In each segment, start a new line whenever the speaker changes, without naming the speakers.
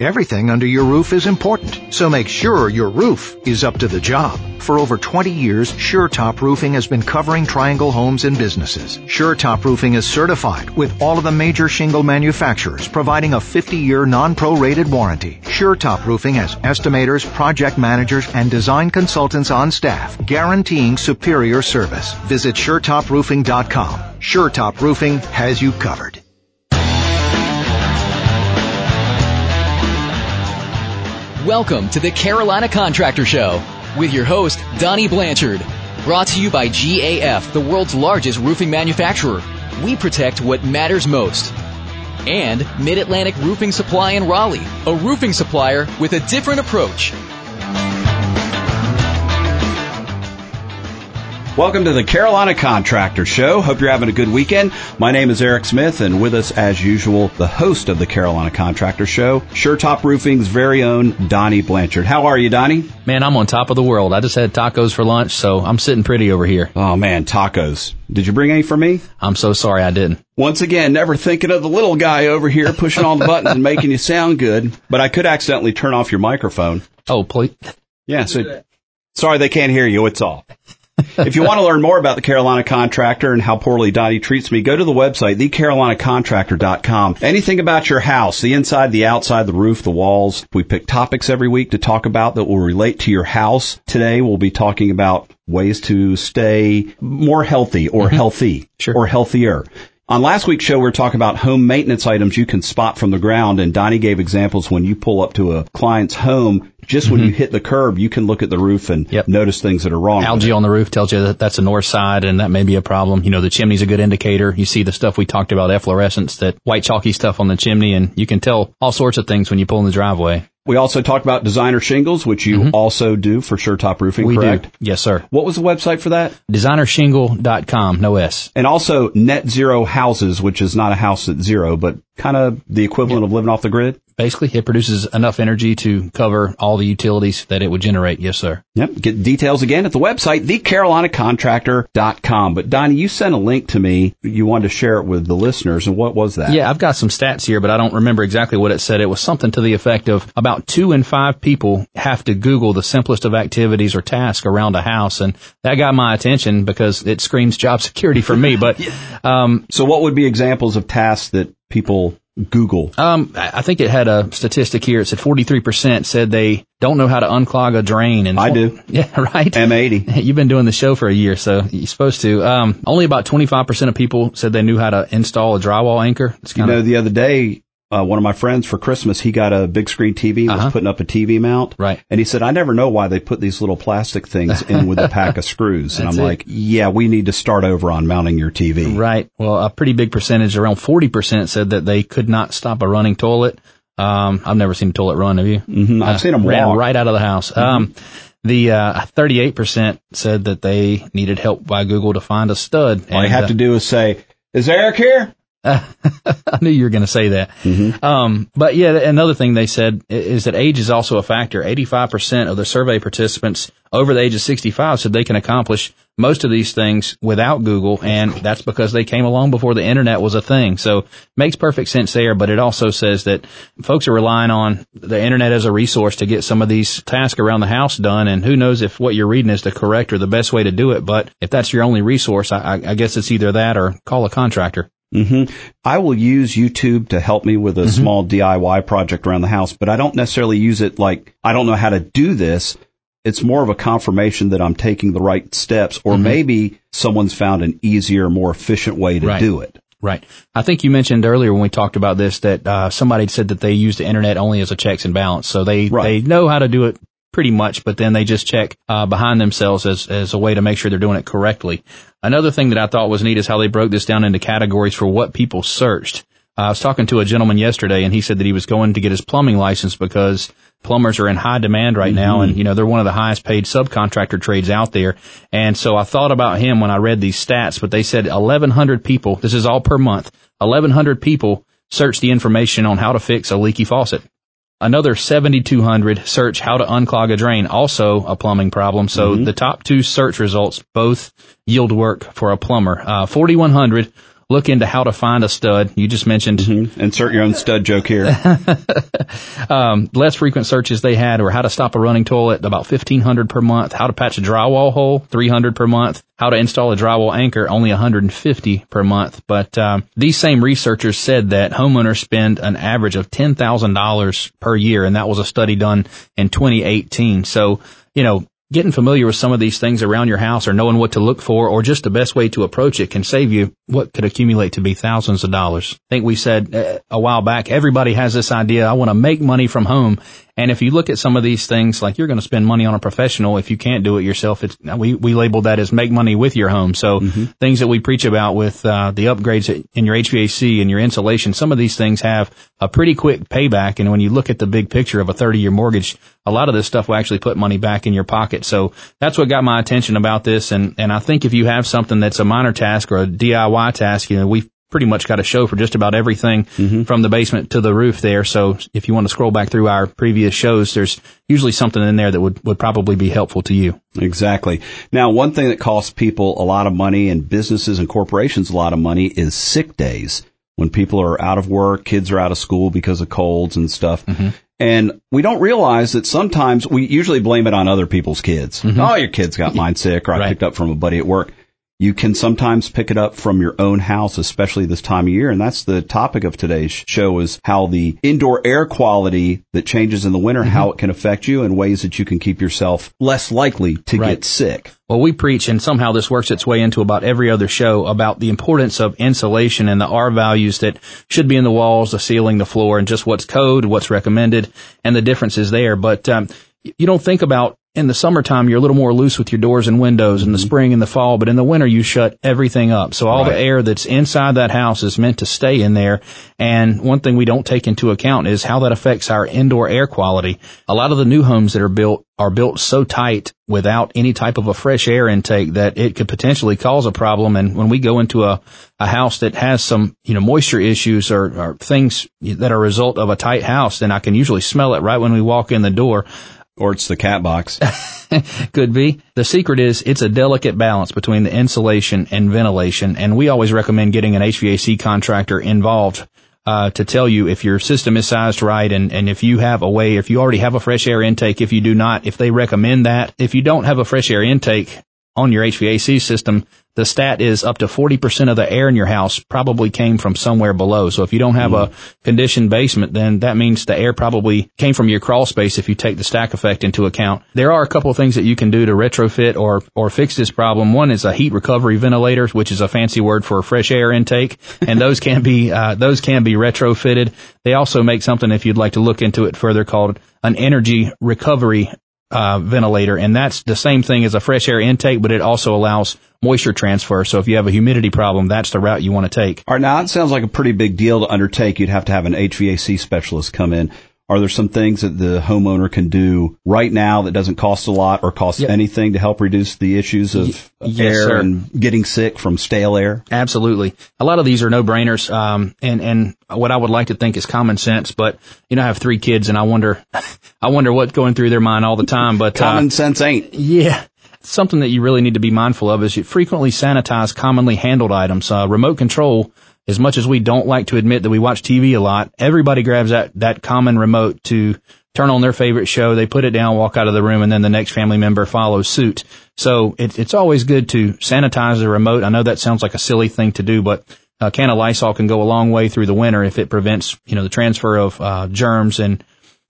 Everything under your roof is important, so make sure your roof is up to the job. For over 20 years, SureTop Roofing has been covering Triangle homes and businesses. SureTop Roofing is certified with all of the major shingle manufacturers, providing a 50-year non-prorated warranty. SureTop Roofing has estimators, project managers, and design consultants on staff, guaranteeing superior service. Visit SureTopRoofing.com. SureTop Roofing has you covered.
Welcome to the Carolina Contractor Show with your host, Donnie Blanchard. Brought to you by GAF, the world's largest roofing manufacturer. We protect what matters most. And Mid Atlantic Roofing Supply in Raleigh, a roofing supplier with a different approach.
Welcome to the Carolina Contractor Show. Hope you're having a good weekend. My name is Eric Smith, and with us, as usual, the host of the Carolina Contractor Show, SureTop Roofing's very own Donnie Blanchard. How are you, Donnie?
Man, I'm on top of the world. I just had tacos for lunch, so I'm sitting pretty over here.
Oh man, tacos. Did you bring any for me?
I'm so sorry I didn't.
Once again, never thinking of the little guy over here pushing all the buttons and making you sound good, but I could accidentally turn off your microphone.
Oh, please.
Yeah, so sorry they can't hear you. It's all. If you want to learn more about the Carolina Contractor and how poorly Donnie treats me, go to the website, thecarolinacontractor.com. Anything about your house, the inside, the outside, the roof, the walls. We pick topics every week to talk about that will relate to your house. Today we'll be talking about ways to stay more healthy or mm-hmm. healthy
Sure.
or healthier. On last week's show, we were talking about home maintenance items you can spot from the ground, and Donnie gave examples when you pull up to a client's home. Just when you mm-hmm. hit the curb, you can look at the roof and
Yep.
notice things that are wrong.
Algae on the roof tells you that that's a north side and that may be a problem. You know, the chimney's a good indicator. You see the stuff we talked about, efflorescence, that white chalky stuff on the chimney, and you can tell all sorts of things when you pull in the driveway.
We also talked about designer shingles, which you mm-hmm. also do for Sure Top Roofing,
We
correct?
do. Yes, sir.
What was the website for that?
Designershingle.com, no S.
And also net zero houses, which is not a house at zero, but kind of the equivalent of living off the grid.
Basically, it produces enough energy to cover all the utilities that it would generate. Yes, sir.
Yep. Get details again at the website, thecarolinacontractor.com. But Donnie, you sent a link to me. You wanted to share it with the listeners. And what was that?
Yeah, I've got some stats here, but I don't remember exactly what it said. It was something to the effect of about two in five people have to Google the simplest of activities or tasks around a house. And that got my attention because it screams job security for me. But, um,
So what would be examples of tasks that people Google?
um, I think it had a statistic here. It said 43% said they don't know how to unclog a drain. And
I do.
Yeah, right.
M80.
You've been doing the show for a year, so you're supposed to. Um, only about 25% of people said they knew how to install a drywall anchor. It's
You know, the other day, uh, one of my friends for Christmas, he got a big screen TV and
Uh-huh.
was putting up a TV mount.
Right.
And he said, I never know why they put these little plastic things in with a pack of screws. And I'm
it.
like, yeah, we need to start over on mounting your TV.
Right. Well, a pretty big percentage, around 40% said that they could not stop a running toilet. Um, I've never seen a toilet run, have you?
Mhm, I've seen 'em
ran
walk. Mm-hmm.
right out of the house. Um, the, uh, 38% said that they needed help by Google to find a stud.
All you
And,
have
uh,
to do is say, is Eric here?
I knew you were going to say that.
Mm-hmm.
Um, but yeah, another thing they said is that age is also a factor. 85% of the survey participants over the age of 65 said they can accomplish most of these things without Google, and that's because they came along before the internet was a thing. So makes perfect sense there, but it also says that folks are relying on the internet as a resource to get some of these tasks around the house done, and who knows if what you're reading is the correct or the best way to do it. But if that's your only resource, I, I I guess it's either that or call a contractor.
Hmm I will use YouTube to help me with a
Mm-hmm.
small DIY project around the house, but I don't necessarily use it like I don't know how to do this. It's more of a confirmation that I'm taking the right steps, or maybe someone's found an easier, more efficient way to
Mm-hmm. Right.
do it.
Right. I think you mentioned earlier when we talked about this that uh, somebody said that they use the internet only as a checks and balance. So they
Right.
they know how to do it pretty much, but then they just check uh, behind themselves as as a way to make sure they're doing it correctly. Another thing that I thought was neat is how they broke this down into categories for what people searched. Uh, I was talking to a gentleman yesterday, and he said that he was going to get his plumbing license because plumbers are in high demand right now, and you know they're one of the highest paid subcontractor trades out there. And so I thought about him when I read these stats, but they said 1,100 people. This is all per month. 1,100 people search the information on how to fix a leaky faucet. Another 7,200 search how to unclog a drain, also a plumbing problem. So the top two search results both yield work for a plumber. Uh, 4,100 look into how to find a stud. You just mentioned
mm-hmm. insert your own stud joke here.
um, less frequent searches they had were how to stop a running toilet, about fifteen hundred per month. How to patch a drywall hole, three hundred per month. How to install a drywall anchor, only one hundred and fifty per month. But um, these same researchers said that homeowners spend an average of ten thousand dollars per year, and that was a study done in 2018. So you know, getting familiar with some of these things around your house or knowing what to look for or just the best way to approach it can save you what could accumulate to be thousands of dollars. I think we said uh, a while back, everybody has this idea, I want to make money from home. And if you look at some of these things, like you're going to spend money on a professional if you can't do it yourself. It's, we, we labeled that as make money with your home. So mm-hmm. things that we preach about with, uh, the upgrades in your HVAC and your insulation, some of these things have a pretty quick payback. And when you look at the big picture of a 30 year mortgage, a lot of this stuff will actually put money back in your pocket. So that's what got my attention about this. And, and I think if you have something that's a minor task or a DIY task, you know, we pretty much got a show for just about everything mm-hmm. from the basement to the roof there. So if you want to scroll back through our previous shows, there's usually something in there that would, would probably be helpful to you.
Exactly. Now, one thing that costs people a lot of money and businesses and corporations a lot of money is sick days. When people are out of work, kids are out of school because of colds and stuff. Mm-hmm. And we don't realize that sometimes we usually blame it on other people's kids. Mm-hmm. Oh, your kids got mine sick or I right. picked up from a buddy at work. You can sometimes pick it up from your own house, especially this time of year. And that's the topic of today's show is how the indoor air quality that changes in the winter, mm-hmm. how it can affect you and ways that you can keep yourself less likely to right. get sick.
Well, we preach, and somehow this works its way into about every other show about the importance of insulation and the R values that should be in the walls, the ceiling, the floor, and just what's code, what's recommended, and the differences there. But um, you don't think about in the summertime, you're a little more loose with your doors and windows in the mm-hmm. spring and the fall, but in the winter, you shut everything up. So all right. the air that's inside that house is meant to stay in there. And one thing we don't take into account is how that affects our indoor air quality. A lot of the new homes that are built are built so tight without any type of a fresh air intake that it could potentially cause a problem. And when we go into a, a house that has some, you know, moisture issues or, or things that are a result of a tight house, then I can usually smell it right when we walk in the door.
Or it's the cat box.
Could be. The secret is it's a delicate balance between the insulation and ventilation, and we always recommend getting an HVAC contractor involved uh, to tell you if your system is sized right and, and if you have a way, if you already have a fresh air intake, if you do not, if they recommend that. If you don't have a fresh air intake on your HVAC system, the stat is up to 40% of the air in your house probably came from somewhere below. So if you don't have mm. a conditioned basement, then that means the air probably came from your crawl space if you take the stack effect into account. There are a couple of things that you can do to retrofit or, or fix this problem. One is a heat recovery ventilator, which is a fancy word for a fresh air intake. And those can be, uh, those can be retrofitted. They also make something if you'd like to look into it further called an energy recovery uh, ventilator, and that's the same thing as a fresh air intake, but it also allows moisture transfer. So if you have a humidity problem, that's the route you want to take.
All right, now it sounds like a pretty big deal to undertake. You'd have to have an HVAC specialist come in. Are there some things that the homeowner can do right now that doesn't cost a lot or cost yep. anything to help reduce the issues of y- yes, air sir. and getting sick from stale air?
Absolutely. A lot of these are no brainers. Um, and, and what I would like to think is common sense, but you know, I have three kids and I wonder, I wonder what's going through their mind all the time, but
uh, common uh, sense ain't.
Yeah. Something that you really need to be mindful of is you frequently sanitize commonly handled items. Uh, remote control as much as we don't like to admit that we watch TV a lot, everybody grabs that, that common remote to turn on their favorite show. They put it down, walk out of the room, and then the next family member follows suit. So it, it's always good to sanitize the remote. I know that sounds like a silly thing to do, but a can of Lysol can go a long way through the winter if it prevents, you know, the transfer of uh, germs and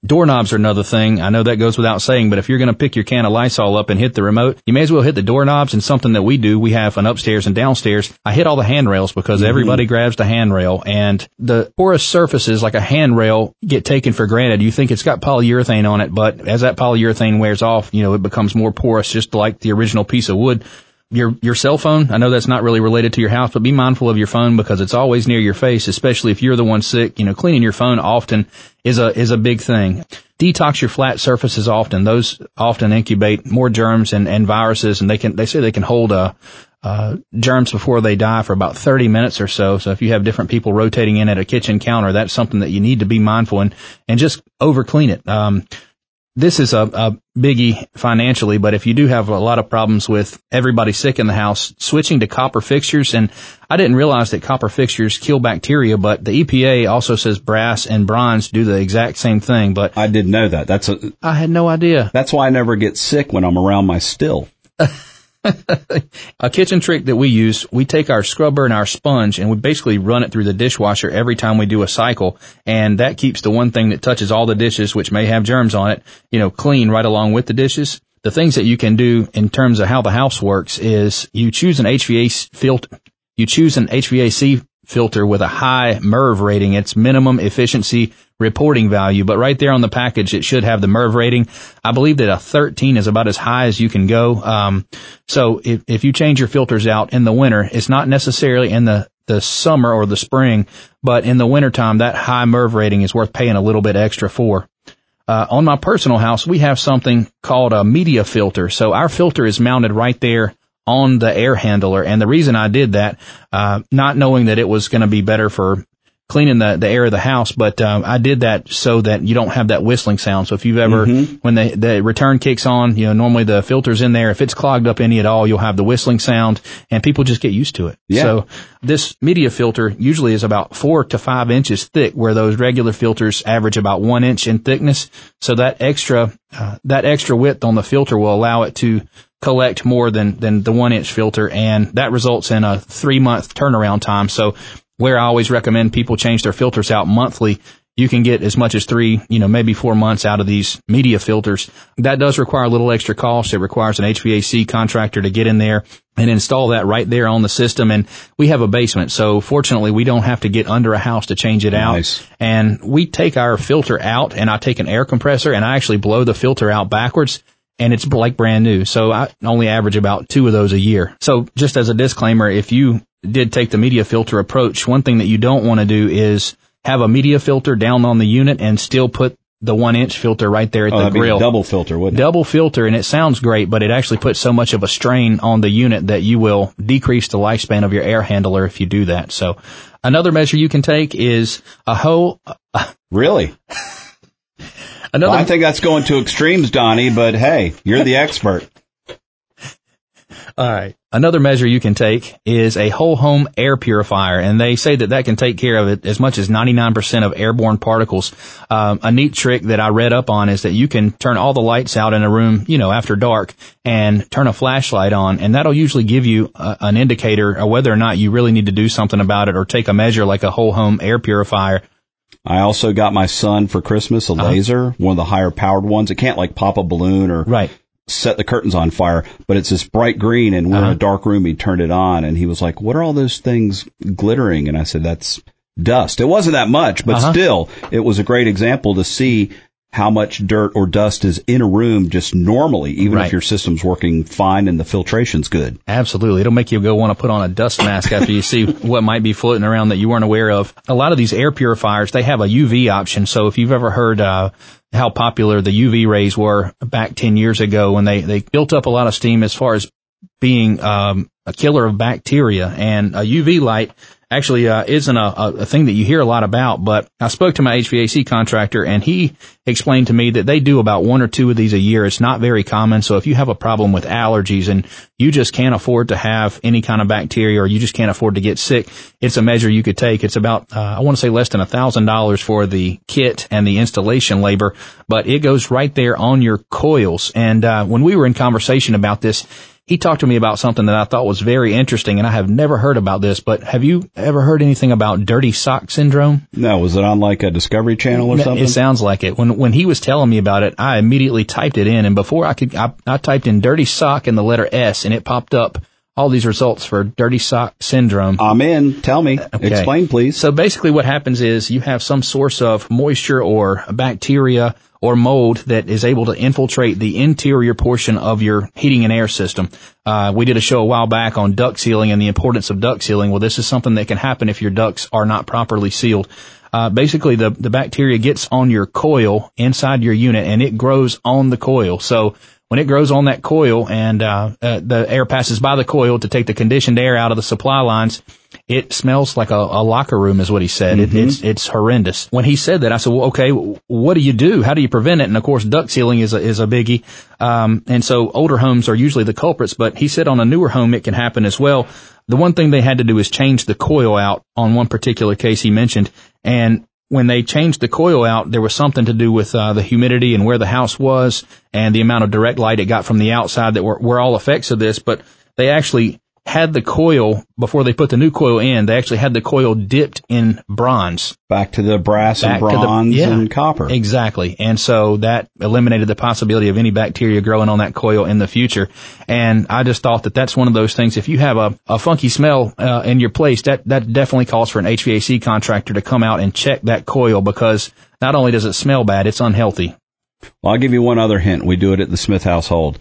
Doorknobs are another thing. I know that goes without saying, but if you're going to pick your can of Lysol up and hit the remote, you may as well hit the doorknobs and something that we do. We have an upstairs and downstairs. I hit all the handrails because mm-hmm. everybody grabs the handrail and the porous surfaces like a handrail get taken for granted. You think it's got polyurethane on it, but as that polyurethane wears off, you know, it becomes more porous just like the original piece of wood your your cell phone. I know that's not really related to your house, but be mindful of your phone because it's always near your face, especially if you're the one sick. You know, cleaning your phone often is a is a big thing. Detox your flat surfaces often. Those often incubate more germs and, and viruses, and they can they say they can hold a uh, uh, germs before they die for about 30 minutes or so. So if you have different people rotating in at a kitchen counter, that's something that you need to be mindful and, and just over clean it. Um, this is a, a biggie financially, but if you do have a lot of problems with everybody sick in the house, switching to copper fixtures, and I didn't realize that copper fixtures kill bacteria, but the EPA also says brass and bronze do the exact same thing. But
I didn't know that. That's a,
I had no idea.
that's why I never get sick when I'm around my still.
a kitchen trick that we use, we take our scrubber and our sponge and we basically run it through the dishwasher every time we do a cycle. And that keeps the one thing that touches all the dishes, which may have germs on it, you know, clean right along with the dishes. The things that you can do in terms of how the house works is you choose an HVAC filter, you choose an HVAC filter with a high MERV rating. It's minimum efficiency reporting value, but right there on the package, it should have the MERV rating. I believe that a 13 is about as high as you can go. Um, so if, if you change your filters out in the winter, it's not necessarily in the, the summer or the spring, but in the wintertime, that high MERV rating is worth paying a little bit extra for. Uh, on my personal house, we have something called a media filter. So our filter is mounted right there on the air handler. And the reason I did that, uh, not knowing that it was going to be better for cleaning the, the air of the house, but um, I did that so that you don't have that whistling sound. So if you've ever, mm-hmm. when the, the return kicks on, you know, normally the filter's in there. If it's clogged up any at all, you'll have the whistling sound and people just get used to it.
Yeah.
So this media filter usually is about four to five inches thick where those regular filters average about one inch in thickness. So that extra, uh, that extra width on the filter will allow it to collect more than, than the one inch filter and that results in a three month turnaround time. So where I always recommend people change their filters out monthly, you can get as much as three, you know, maybe four months out of these media filters. That does require a little extra cost. It requires an HVAC contractor to get in there and install that right there on the system. And we have a basement. So fortunately, we don't have to get under a house to change it
nice.
out. And we take our filter out and I take an air compressor and I actually blow the filter out backwards and it's like brand new. So I only average about two of those a year. So just as a disclaimer, if you did take the media filter approach, one thing that you don't want to do is have a media filter down on the unit and still put the one inch filter right there at
oh,
the grill.
double filter, wouldn't
it? Double filter, and it sounds great, but it actually puts so much of a strain on the unit that you will decrease the lifespan of your air handler if you do that. So another measure you can take is a.
Uh, really? Another, well, I think that's going to extremes, Donnie, but hey, you're the expert.
All right. Another measure you can take is a whole home air purifier, and they say that that can take care of it as much as 99% of airborne particles. Um, a neat trick that I read up on is that you can turn all the lights out in a room, you know, after dark, and turn a flashlight on, and that'll usually give you a, an indicator of whether or not you really need to do something about it or take a measure like a whole home air purifier.
I also got my son for Christmas a uh-huh. laser, one of the higher powered ones. It can't like pop a balloon or
right
set the curtains on fire, but it's this bright green and we're uh-huh. in a uh-huh. dark room. He turned it on and he was like, what are all those things glittering? And I said, that's dust. It wasn't that much, but uh-huh. still it was a great example to see how much dirt or dust is in a room just normally, even right. if your system's working fine and the filtration's good.
Absolutely. It'll make you go want to put on a dust mask after you see what might be floating around that you weren't aware of. A lot of these air purifiers, they have a UV option. So if you've ever heard, uh, how popular the UV rays were back 10 years ago when they, they built up a lot of steam as far as being um, a killer of bacteria and a UV light actually uh, isn't a, a thing that you hear a lot about, but I spoke to my HVAC contractor and he explained to me that they do about one or two of these a year. It's not very common. So if you have a problem with allergies and you just can't afford to have any kind of bacteria or you just can't afford to get sick, it's a measure you could take. It's about, uh, I want to say less than a thousand dollars for the kit and the installation labor, but it goes right there on your coils. And, uh, when we were in conversation about this, he talked to me about something that I thought was very interesting, and I have never heard about this. But have you ever heard anything about dirty sock syndrome?
No, was it on like a Discovery Channel or something?
It sounds like it. When when he was telling me about it, I immediately typed it in, and before I could, I, I typed in dirty sock and the letter S, and it popped up all these results for dirty sock syndrome.
I'm in. Tell me. Okay. Explain, please.
So basically what happens is you have some source of moisture or bacteria or mold that is able to infiltrate the interior portion of your heating and air system. Uh, we did a show a while back on duct sealing and the importance of duct sealing. Well, this is something that can happen if your ducts are not properly sealed. Uh, basically the, the bacteria gets on your coil inside your unit and it grows on the coil. So when it grows on that coil and uh, uh, the air passes by the coil to take the conditioned air out of the supply lines, it smells like a, a locker room, is what he said.
Mm-hmm.
It, it's it's horrendous. When he said that, I said, "Well, okay, what do you do? How do you prevent it?" And of course, duct sealing is a, is a biggie. Um, and so older homes are usually the culprits, but he said on a newer home it can happen as well. The one thing they had to do is change the coil out on one particular case he mentioned, and when they changed the coil out, there was something to do with uh, the humidity and where the house was and the amount of direct light it got from the outside that were, were all effects of this. But they actually had the coil before they put the new coil in. They actually had the coil dipped in bronze.
Back to the brass
Back
and
to the-
bronze
yeah.
and copper.
Exactly. And so that eliminated the possibility of any bacteria growing on that coil in the future. And I just thought that that's one of those things. If you have a, a funky smell uh, in your place, that, that definitely calls for an HVAC contractor to come out and check that coil because not only does it smell bad, it's unhealthy.
Well, I'll give you one other hint. We do it at the Smith household.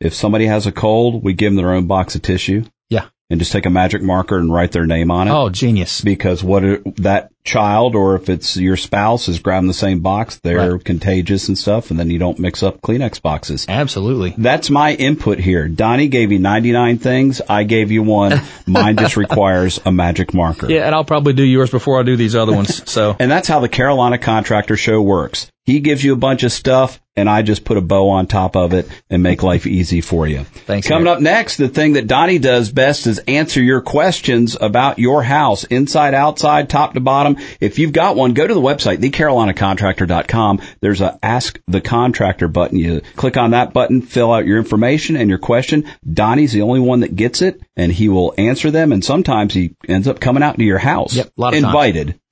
If somebody has a cold, we give them their own box of tissue
Yeah.
and just take a magic marker and write their name on it.
Oh, genius.
Because what that child or if it's your spouse is grabbing the same box, they're
Right.
contagious and stuff, and then you don't mix up Kleenex boxes.
Absolutely.
That's my input here. Donnie gave you 99 things. I gave you one. Mine just requires a magic marker.
Yeah, and I'll probably do yours before I do these other ones. So
And that's how the Carolina Contractor Show works. He gives you a bunch of stuff, and I just put a bow on top of it and make life easy for you.
Thanks,
Coming
Eric.
up next, the thing that Donnie does best is answer your questions about your house, inside, outside, top to bottom. If you've got one, go to the website, thecarolinacontractor.com. There's a Ask the Contractor button. You click on that button, fill out your information and your question. Donnie's the only one that gets it, and he will answer them, and sometimes he ends up coming out to your house.
Yep, a lot of times.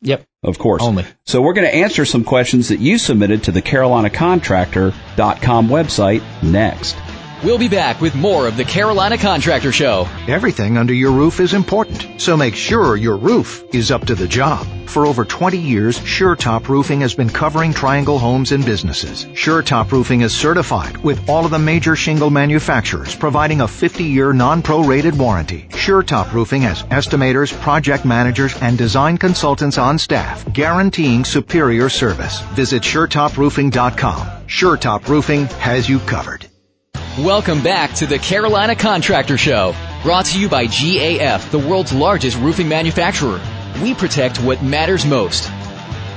Yep.
Of course.
Only.
So we're going to answer some questions that you submitted to the carolinacontractor.com website next.
We'll be back with more of the Carolina Contractor Show.
Everything under your roof is important, so make sure your roof is up to the job. For over 20 years, SureTop Roofing has been covering Triangle homes and businesses. SureTop Roofing is certified with all of the major shingle manufacturers, providing a 50-year non-prorated warranty. SureTop Roofing has estimators, project managers, and design consultants on staff, guaranteeing superior service. Visit SureTopRoofing.com. SureTop Roofing has you covered.
Welcome back to the Carolina Contractor Show, brought to you by GAF, the world's largest roofing manufacturer. We protect what matters most.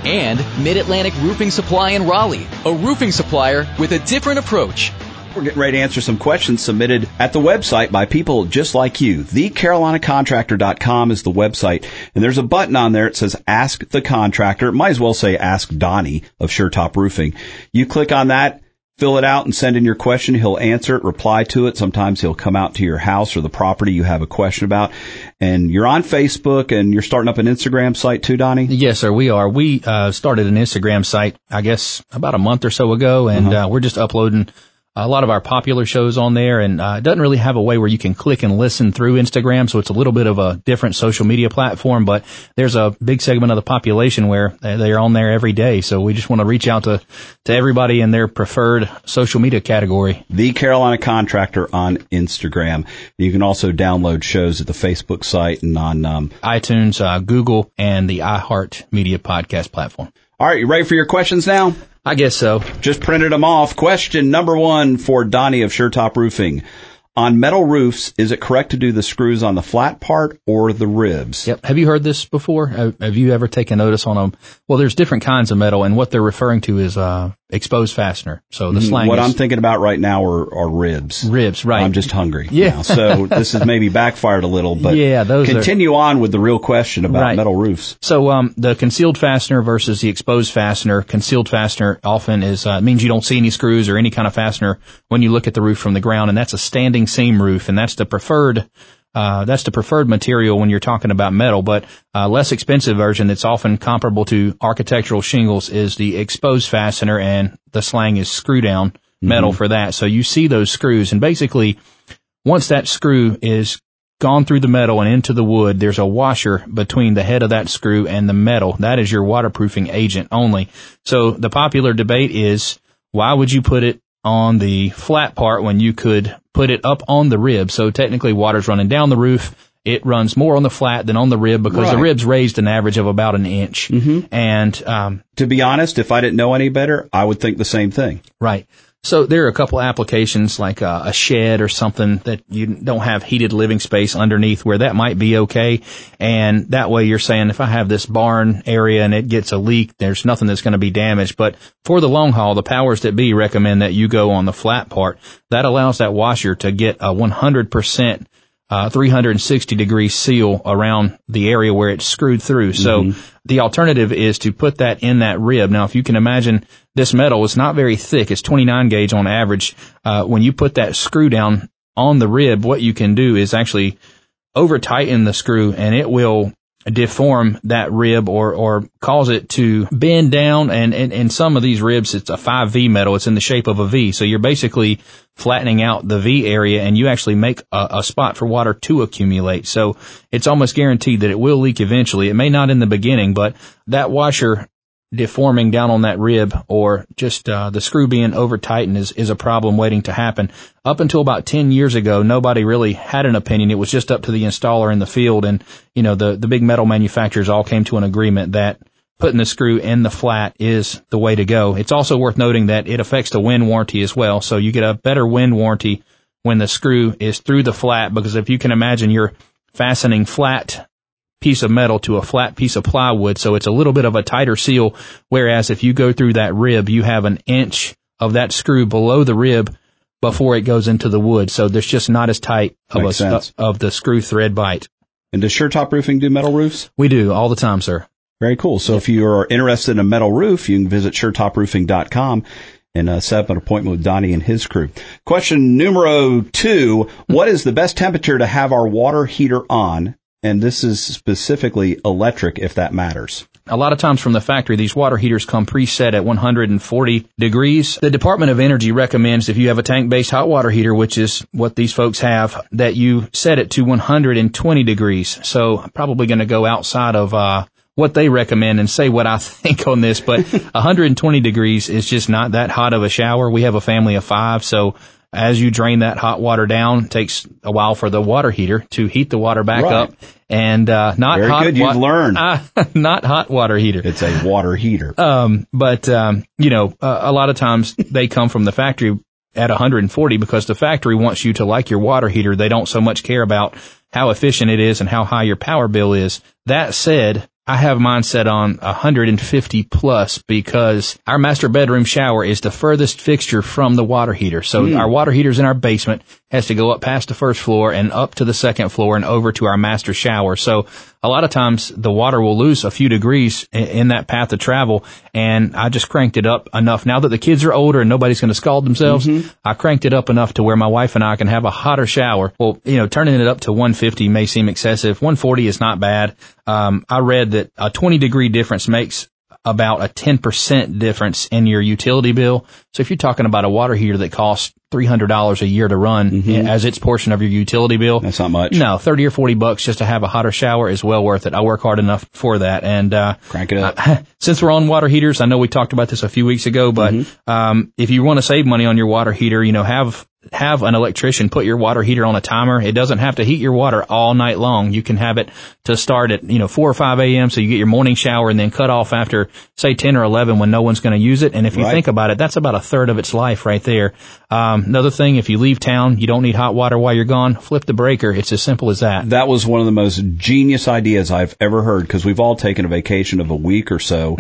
And Mid-Atlantic Roofing Supply in Raleigh, a roofing supplier with a different approach.
We're getting ready to answer some questions submitted at the website by people just like you. TheCarolinaContractor.com is the website, and there's a button on there. It says Ask the Contractor. Might as well say Ask Donnie of SureTop Roofing. You click on that, fill it out, and send in your question. He'll answer it, reply to it. Sometimes he'll come out to your house or the property you have a question about. And you're on Facebook, and you're starting up an Instagram site too, Donnie.
Yes, sir. We are. We uh, started an Instagram site, I guess, about a month or so ago, and uh, we're just uploading a lot of our popular shows on there. And uh, it doesn't really have a way where you can click and listen through Instagram, so it's a little bit of a different social media platform. But there's a big segment of the population where they- they're on there every day. So we just want to reach out to to everybody in their preferred social media category.
The Carolina Contractor on Instagram. You can also download shows at the Facebook site and on. Um,
iTunes, uh, Google, and the iHeart Media podcast platform.
all right, you ready for your questions now?
I guess so.
Just printed them off. Question number one for Donnie of Sure Top Roofing. On metal roofs, is it correct to do the screws on the flat part or the ribs?
Yep. Have you heard this before? Have, have you ever taken notice on them? Well, there's different kinds of metal, and what they're referring to is uh, exposed fastener. So the slang
Mm, What
is
I'm thinking about right now are, are ribs.
ribs, right?
I'm just hungry.
Yeah.
now. So this has maybe backfired a little, but
Yeah, those are-
continue on with the real question about
Right.
metal roofs.
So um, the concealed fastener versus the exposed fastener. Concealed fastener often is uh, means you don't see any screws or any kind of fastener when you look at the roof from the ground, and that's a standing seam roof, and that's the preferred. Uh, that's the preferred material when you're talking about metal, but uh, less expensive version that's often comparable to architectural shingles is the exposed fastener, and the slang is screw down metal for that. So you see those screws, and basically once that screw is gone through the metal and into the wood, there's a washer between the head of that screw and the metal. That is your waterproofing agent only. So the popular debate is why would you put it on the flat part when you could put it up on the rib? So technically water's running down the roof it runs more on the flat than on the rib because
Right.
the rib's raised an average of about an inch. Mm-hmm. And um,
To be honest, if I didn't know any better, I would think the same thing.
Right. So there are a couple applications like a, a shed or something that you don't have heated living space underneath where that might be okay. And that way you're saying if I have this barn area and it gets a leak, there's nothing that's going to be damaged. But for the long haul, the powers that be recommend that you go on the flat part. That allows that washer to get a 100% uh, 360 degree seal around the area where it's screwed through. So the alternative is to put that in that rib. Now, if you can imagine this metal is not very thick. It's 29 gauge on average. Uh, when you put that screw down on the rib, what you can do is actually over tighten the screw and it will deform that rib or, or cause it to bend down. And, and, and some of these ribs, it's a 5V metal. It's in the shape of a V. So you're basically flattening out the V area and you actually make a, a spot for water to accumulate. So it's almost guaranteed that it will leak eventually. It may not in the beginning, but that washer deforming down on that rib or just uh, the screw being over tightened is, is a problem waiting to happen. Up until about 10 years ago, nobody really had an opinion. It was just up to the installer in the field and, you know, the, the big metal manufacturers all came to an agreement that putting the screw in the flat is the way to go. It's also worth noting that it affects the wind warranty as well. So you get a better wind warranty when the screw is through the flat because if you can imagine you're fastening flat piece of metal to a flat piece of plywood, so it's a little bit of a tighter seal. Whereas if you go through that rib, you have an inch of that screw below the rib before it goes into the wood. So there's just not as tight of a
sense.
of the screw thread bite.
And does Sure Top Roofing do metal roofs?
We do all the time, sir.
Very cool. So if you are interested in a metal roof, you can visit SureTopRoofing.com and uh, set up an appointment with Donnie and his crew. Question numero two. What is the best temperature to have our water heater on? And this is specifically electric if that matters.
A lot of times from the factory, these water heaters come preset at 140 degrees. The Department of Energy recommends if you have a tank-based hot water heater, which is what these folks have, that you set it to 120 degrees. So I'm probably going to go outside of, uh, what they recommend and say what I think on this, but 120 degrees is just not that hot of a shower. We have a family of five, so as you drain that hot water down, it takes a while for the water heater to heat the water back
Right.
up. And uh, not
Very
hot
good. You've learned.
uh, not hot water heater.
It's a water heater.
Um, but um, you know, uh, a lot of times they come from the factory at 140 because the factory wants you to like your water heater. They don't so much care about how efficient it is and how high your power bill is. That said, I have mine set on 150 plus because our master bedroom shower is the furthest fixture from the water heater. So hmm. our water heater's in our basement, has to go up past the first floor and up to the second floor and over to our master shower. So a lot of times the water will lose a few degrees in, that path of travel. And I just cranked it up enough. Now that the kids are older and nobody's going to scald themselves, I cranked it up enough to where my wife and I can have a hotter shower. Well, you know, turning it up to 150 may seem excessive. 140 is not bad. Um, I read that a 20 degree difference makes about a 10% difference in your utility bill. So if you're talking about a water heater that costs $300 a year to run as its portion of your utility bill,
That's not much.
no, 30 or 40 bucks just to have a hotter shower is well worth it. I work hard enough for that. And, uh,
Crank it up.
since we're on water heaters, I know we talked about this a few weeks ago, but, um, if you want to save money on your water heater, you know, have, have an electrician put your water heater on a timer. It doesn't have to heat your water all night long. You can have it to start at, you know, 4 or 5 a.m. so you get your morning shower and then cut off after, say, 10 or 11 when no one's going to use it. And if you
Right.
think about it, that's about a third of its life right there. Um, another thing, if you leave town, you don't need hot water while you're gone, flip the breaker. It's as simple as that.
That was one of the most genius ideas I've ever heard because we've all taken a vacation of a week or so.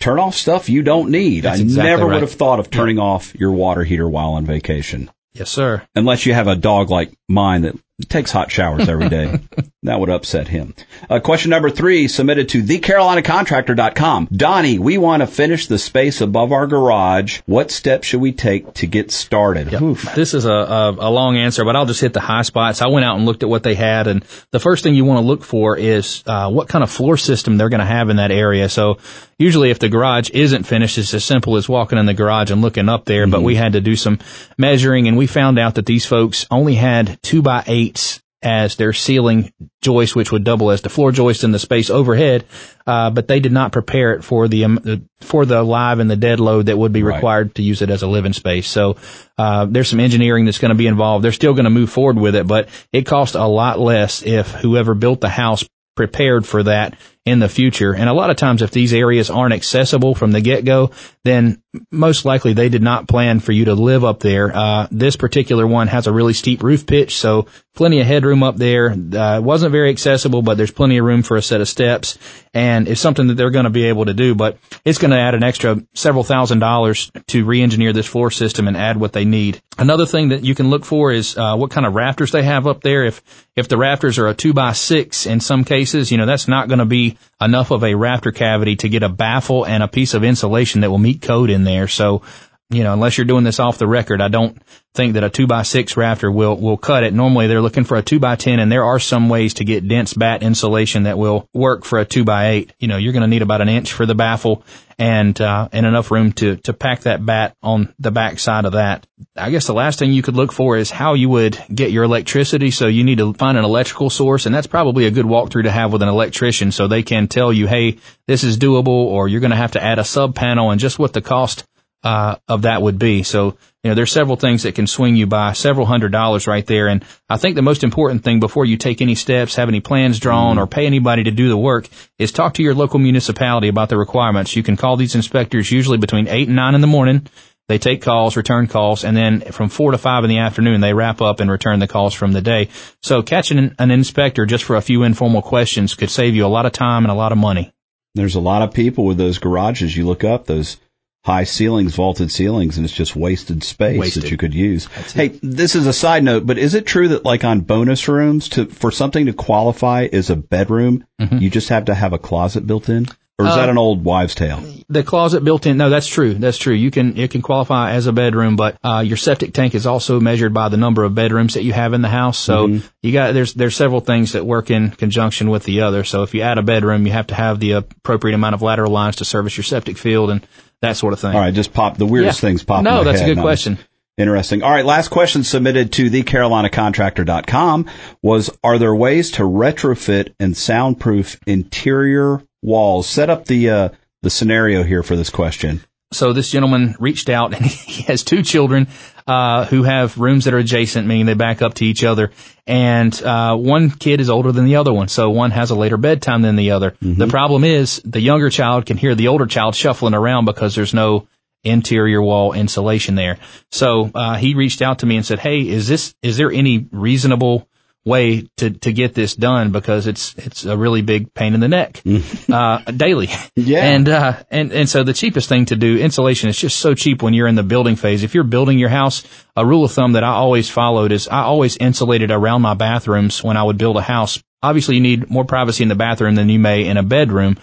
Turn off stuff you don't need.
That's
I
exactly
never
right.
would have thought of turning off your water heater while on vacation.
Yes, sir.
Unless you have a dog like mine that takes hot showers every day. that would upset him. Uh, question number three, submitted to thecarolinacontractor.com. Donnie, we want to finish the space above our garage. What steps should we take to get started? Oof.
This is a, a, a long answer, but I'll just hit the high spots. I went out and looked at what they had, and the first thing you want to look for is uh, what kind of floor system they're going to have in that area. So usually, if the garage isn't finished, it's as simple as walking in the garage and looking up there. But we had to do some measuring, and we found out that these folks only had two by eights as their ceiling joist, which would double as the floor joist in the space overhead. Uh, but they did not prepare it for the, um, for the live and the dead load that would be
Right.
required to use it as a living space. So, uh, there's some engineering that's going to be involved. They're still going to move forward with it, but it costs a lot less if whoever built the house prepared for that in the future. And a lot of times if these areas aren't accessible from the get-go, then most likely they did not plan for you to live up there. Uh, this particular one has a really steep roof pitch, so plenty of headroom up there. Uh, it wasn't very accessible, but there's plenty of room for a set of steps. And it's something that they're going to be able to do, but it's going to add an extra several thousand dollars to re-engineer this floor system and add what they need. Another thing that you can look for is, uh, what kind of rafters they have up there. If, if the rafters are a two by six in some cases, you know, that's not going to be enough of a rafter cavity to get a baffle and a piece of insulation that will meet code in there. So, you know, unless you're doing this off the record, I don't think that a two by six rafter will, will cut it. Normally they're looking for a two by 10 and there are some ways to get dense batt insulation that will work for a two by eight. You know, you're going to need about an inch for the baffle and, uh, and enough room to, to pack that batt on the back side of that. I guess the last thing you could look for is how you would get your electricity. So you need to find an electrical source and that's probably a good walkthrough to have with an electrician so they can tell you, hey, this is doable or you're going to have to add a sub panel and just what the cost uh, of that would be. So, you know, there's several things that can swing you by several hundred dollars right there. And I think the most important thing before you take any steps, have any plans drawn or pay anybody to do the work is talk to your local municipality about the requirements. You can call these inspectors usually between eight and nine in the morning. They take calls, return calls, and then from four to five in the afternoon, they wrap up and return the calls from the day. So catching an, an inspector just for a few informal questions could save you a lot of time and a lot of money.
There's a lot of people with those garages. You look up those high ceilings, vaulted ceilings, and it's just wasted space
Wasted.
that you could use. Hey, this is a side note, but is it true that like on bonus rooms to, for something to qualify as a bedroom, mm-hmm. you just have to have a closet built in? Or is that uh, an old wives tale?
the closet built in. No, that's true. That's true. You can it can qualify as a bedroom, but uh, your septic tank is also measured by the number of bedrooms that you have in the house. So mm-hmm. you got there's there's several things that work in conjunction with the other. So if you add a bedroom, you have to have the appropriate amount of lateral lines to service your septic field and that sort of thing.
All right, just pop the weirdest
Yeah.
things pop.
No, that's a good question.
Interesting. All right, last question submitted to thecarolinacontractor.com was, are there ways to retrofit and soundproof interior walls? Set up the, uh, the scenario here for this question.
So this gentleman reached out and he has two children uh, who have rooms that are adjacent, meaning they back up to each other. And uh, one kid is older than the other one, so one has a later bedtime than the other. The problem is the younger child can hear the older child shuffling around because there's no interior wall insulation there. So uh, he reached out to me and said, "Hey, is this is there any reasonable?" Way to to get this done because it's it's a really big pain in the neck uh daily
Yeah.
and uh, and and so the cheapest thing to do insulation is just so cheap when you're in the building phase. If you're building your house, a rule of thumb that I always followed is I always insulated around my bathrooms when I would build a house. Obviously, you need more privacy in the bathroom than you may in a bedroom.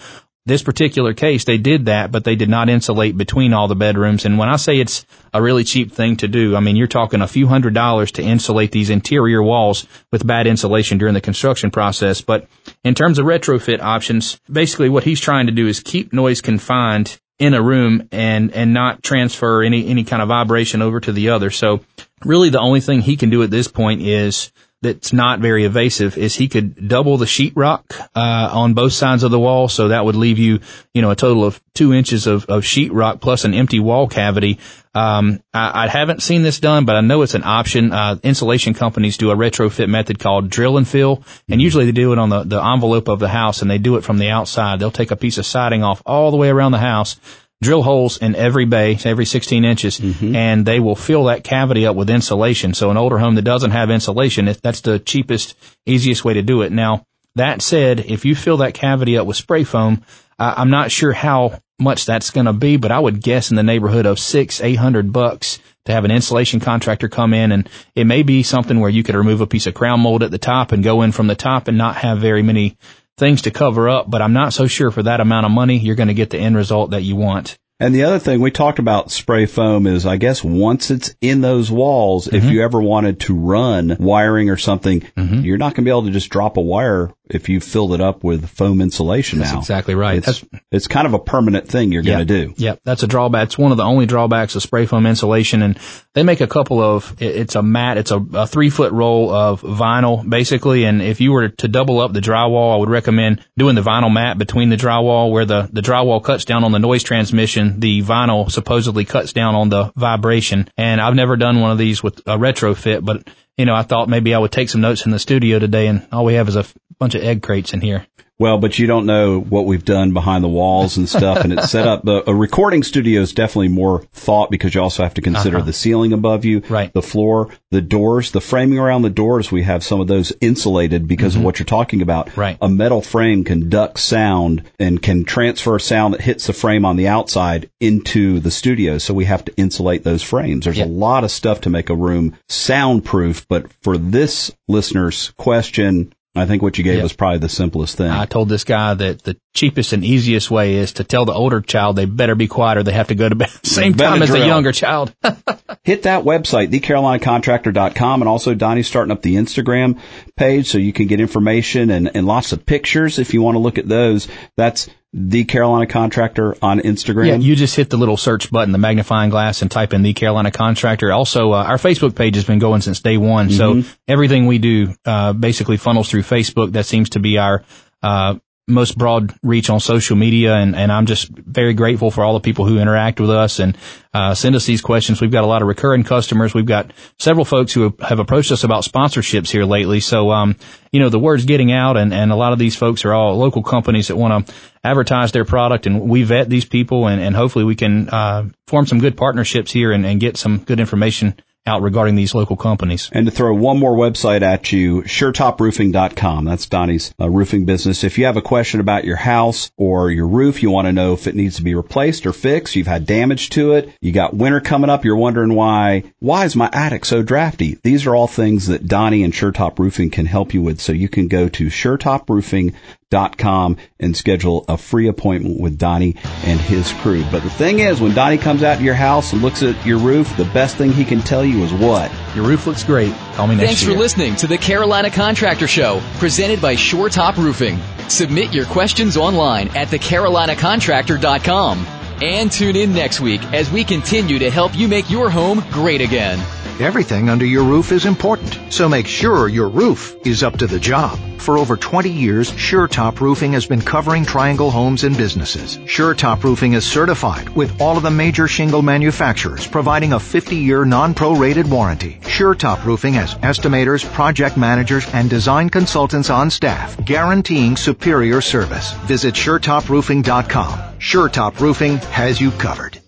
This particular case, they did that, but they did not insulate between all the bedrooms. And when I say it's a really cheap thing to do, I mean, you're talking a few hundred dollars to insulate these interior walls with batt insulation during the construction process. But in terms of retrofit options, basically what he's trying to do is keep noise confined in a room and, and not transfer any, any kind of vibration over to the other. So really the only thing he can do at this point is that's not very evasive is he could double the sheetrock uh, on both sides of the wall, so that would leave you, you know, a total of two inches of, of sheetrock plus an empty wall cavity. Um, I, I haven't seen this done, but I know it's an option. Uh, insulation companies do a retrofit method called drill and fill, and usually they do it on the, the envelope of the house, and they do it from the outside. They'll take a piece of siding off all the way around the house drill holes in every bay, every 16 inches, and they will fill that cavity up with insulation. So an older home that doesn't have insulation, if that's the cheapest, easiest way to do it. Now, that said, if you fill that cavity up with spray foam, uh, I'm not sure how much that's going to be, but I would guess in the neighborhood of six, eight hundred bucks to have an insulation contractor come in, and it may be something where you could remove a piece of crown mold at the top and go in from the top and not have very many things to cover up, but I'm not so sure for that amount of money you're going to get the end result that you want.
And the other thing we talked about spray foam is, I guess, once it's in those walls, if mm-hmm. you ever wanted to run wiring or something, mm-hmm. you're not going to be able to just drop a wire if you filled it up with foam insulation
That's
now.
exactly right.
It's, it's kind of a permanent thing you're going to do.
Yep, that's a drawback. It's one of the only drawbacks of spray foam insulation, and they make a couple of. It's a mat. It's a, a three foot roll of vinyl, basically. And if you were to double up the drywall, I would recommend doing the vinyl mat between the drywall, where the the drywall cuts down on the noise transmission. The vinyl supposedly cuts down on the vibration. And I've never done one of these with a retrofit, but you know, I thought maybe I would take some notes in the studio today, and all we have is a bunch of egg crates in here.
Well, but you don't know what we've done behind the walls and stuff, and it's set up. A recording studio is definitely more thought because you also have to consider
Uh-huh.
the ceiling above you,
Right.
the floor, the doors, the framing around the doors. We have some of those insulated because of what you're talking about.
Mm-hmm. Right.
A metal frame can duct sound and can transfer sound that hits the frame on the outside into the studio. So we have to insulate those frames. There's a lot of stuff to make a room soundproof, but for this listener's question, I think what you gave
Yep.
was probably the simplest thing.
I told this guy that the cheapest and easiest way is to tell the older child they better be quiet or they have to go to bed same time as the younger child.
hit that website, thecarolinacontractor.com, and also Donnie's starting up the Instagram page so you can get information and, and lots of pictures if you want to look at those. That's the Carolina Contractor on Instagram.
Yeah, you just hit the little search button, the magnifying glass, and type in the Carolina Contractor. Also, uh, our Facebook page has been going since day one, so everything we do uh, basically funnels through Facebook. That seems to be our uh, most broad reach on social media, and, and I'm just very grateful for all the people who interact with us and uh, send us these questions. We've got a lot of recurring customers. We've got several folks who have, approached us about sponsorships here lately. So, um, you know, the word's getting out, and, and a lot of these folks are all local companies that want to advertise their product, and we vet these people, and, and hopefully we can uh, form some good partnerships here and, and get some good information out regarding these local companies.
And to throw one more website at you, suretoproofing.com. That's Donnie's uh, roofing business. If you have a question about your house or your roof, you want to know if it needs to be replaced or fixed, you've had damage to it, you got winter coming up, you're wondering why, why is my attic so drafty? These are all things that Donnie and SureTop Roofing can help you with. So you can go to suretoproofing.com and schedule a free appointment with Donnie and his crew. But the thing is, when Donnie comes out to your house and looks at your roof, the best thing he can tell you is what?
Your roof looks great. Call me next
Thanks
year.
for listening to the Carolina Contractor Show, presented by SureTop Roofing. Submit your questions online at thecarolinacontractor.com. And tune in next week as we continue to help you make your home great again.
Everything under your roof is important, so make sure your roof is up to the job. For over 20 years, SureTop Roofing has been covering Triangle homes and businesses. SureTop Roofing is certified with all of the major shingle manufacturers, providing a 50-year non-prorated warranty. SureTop Roofing has estimators, project managers, and design consultants on staff, guaranteeing superior service. Visit SureTopRoofing.com. SureTop Roofing has you covered.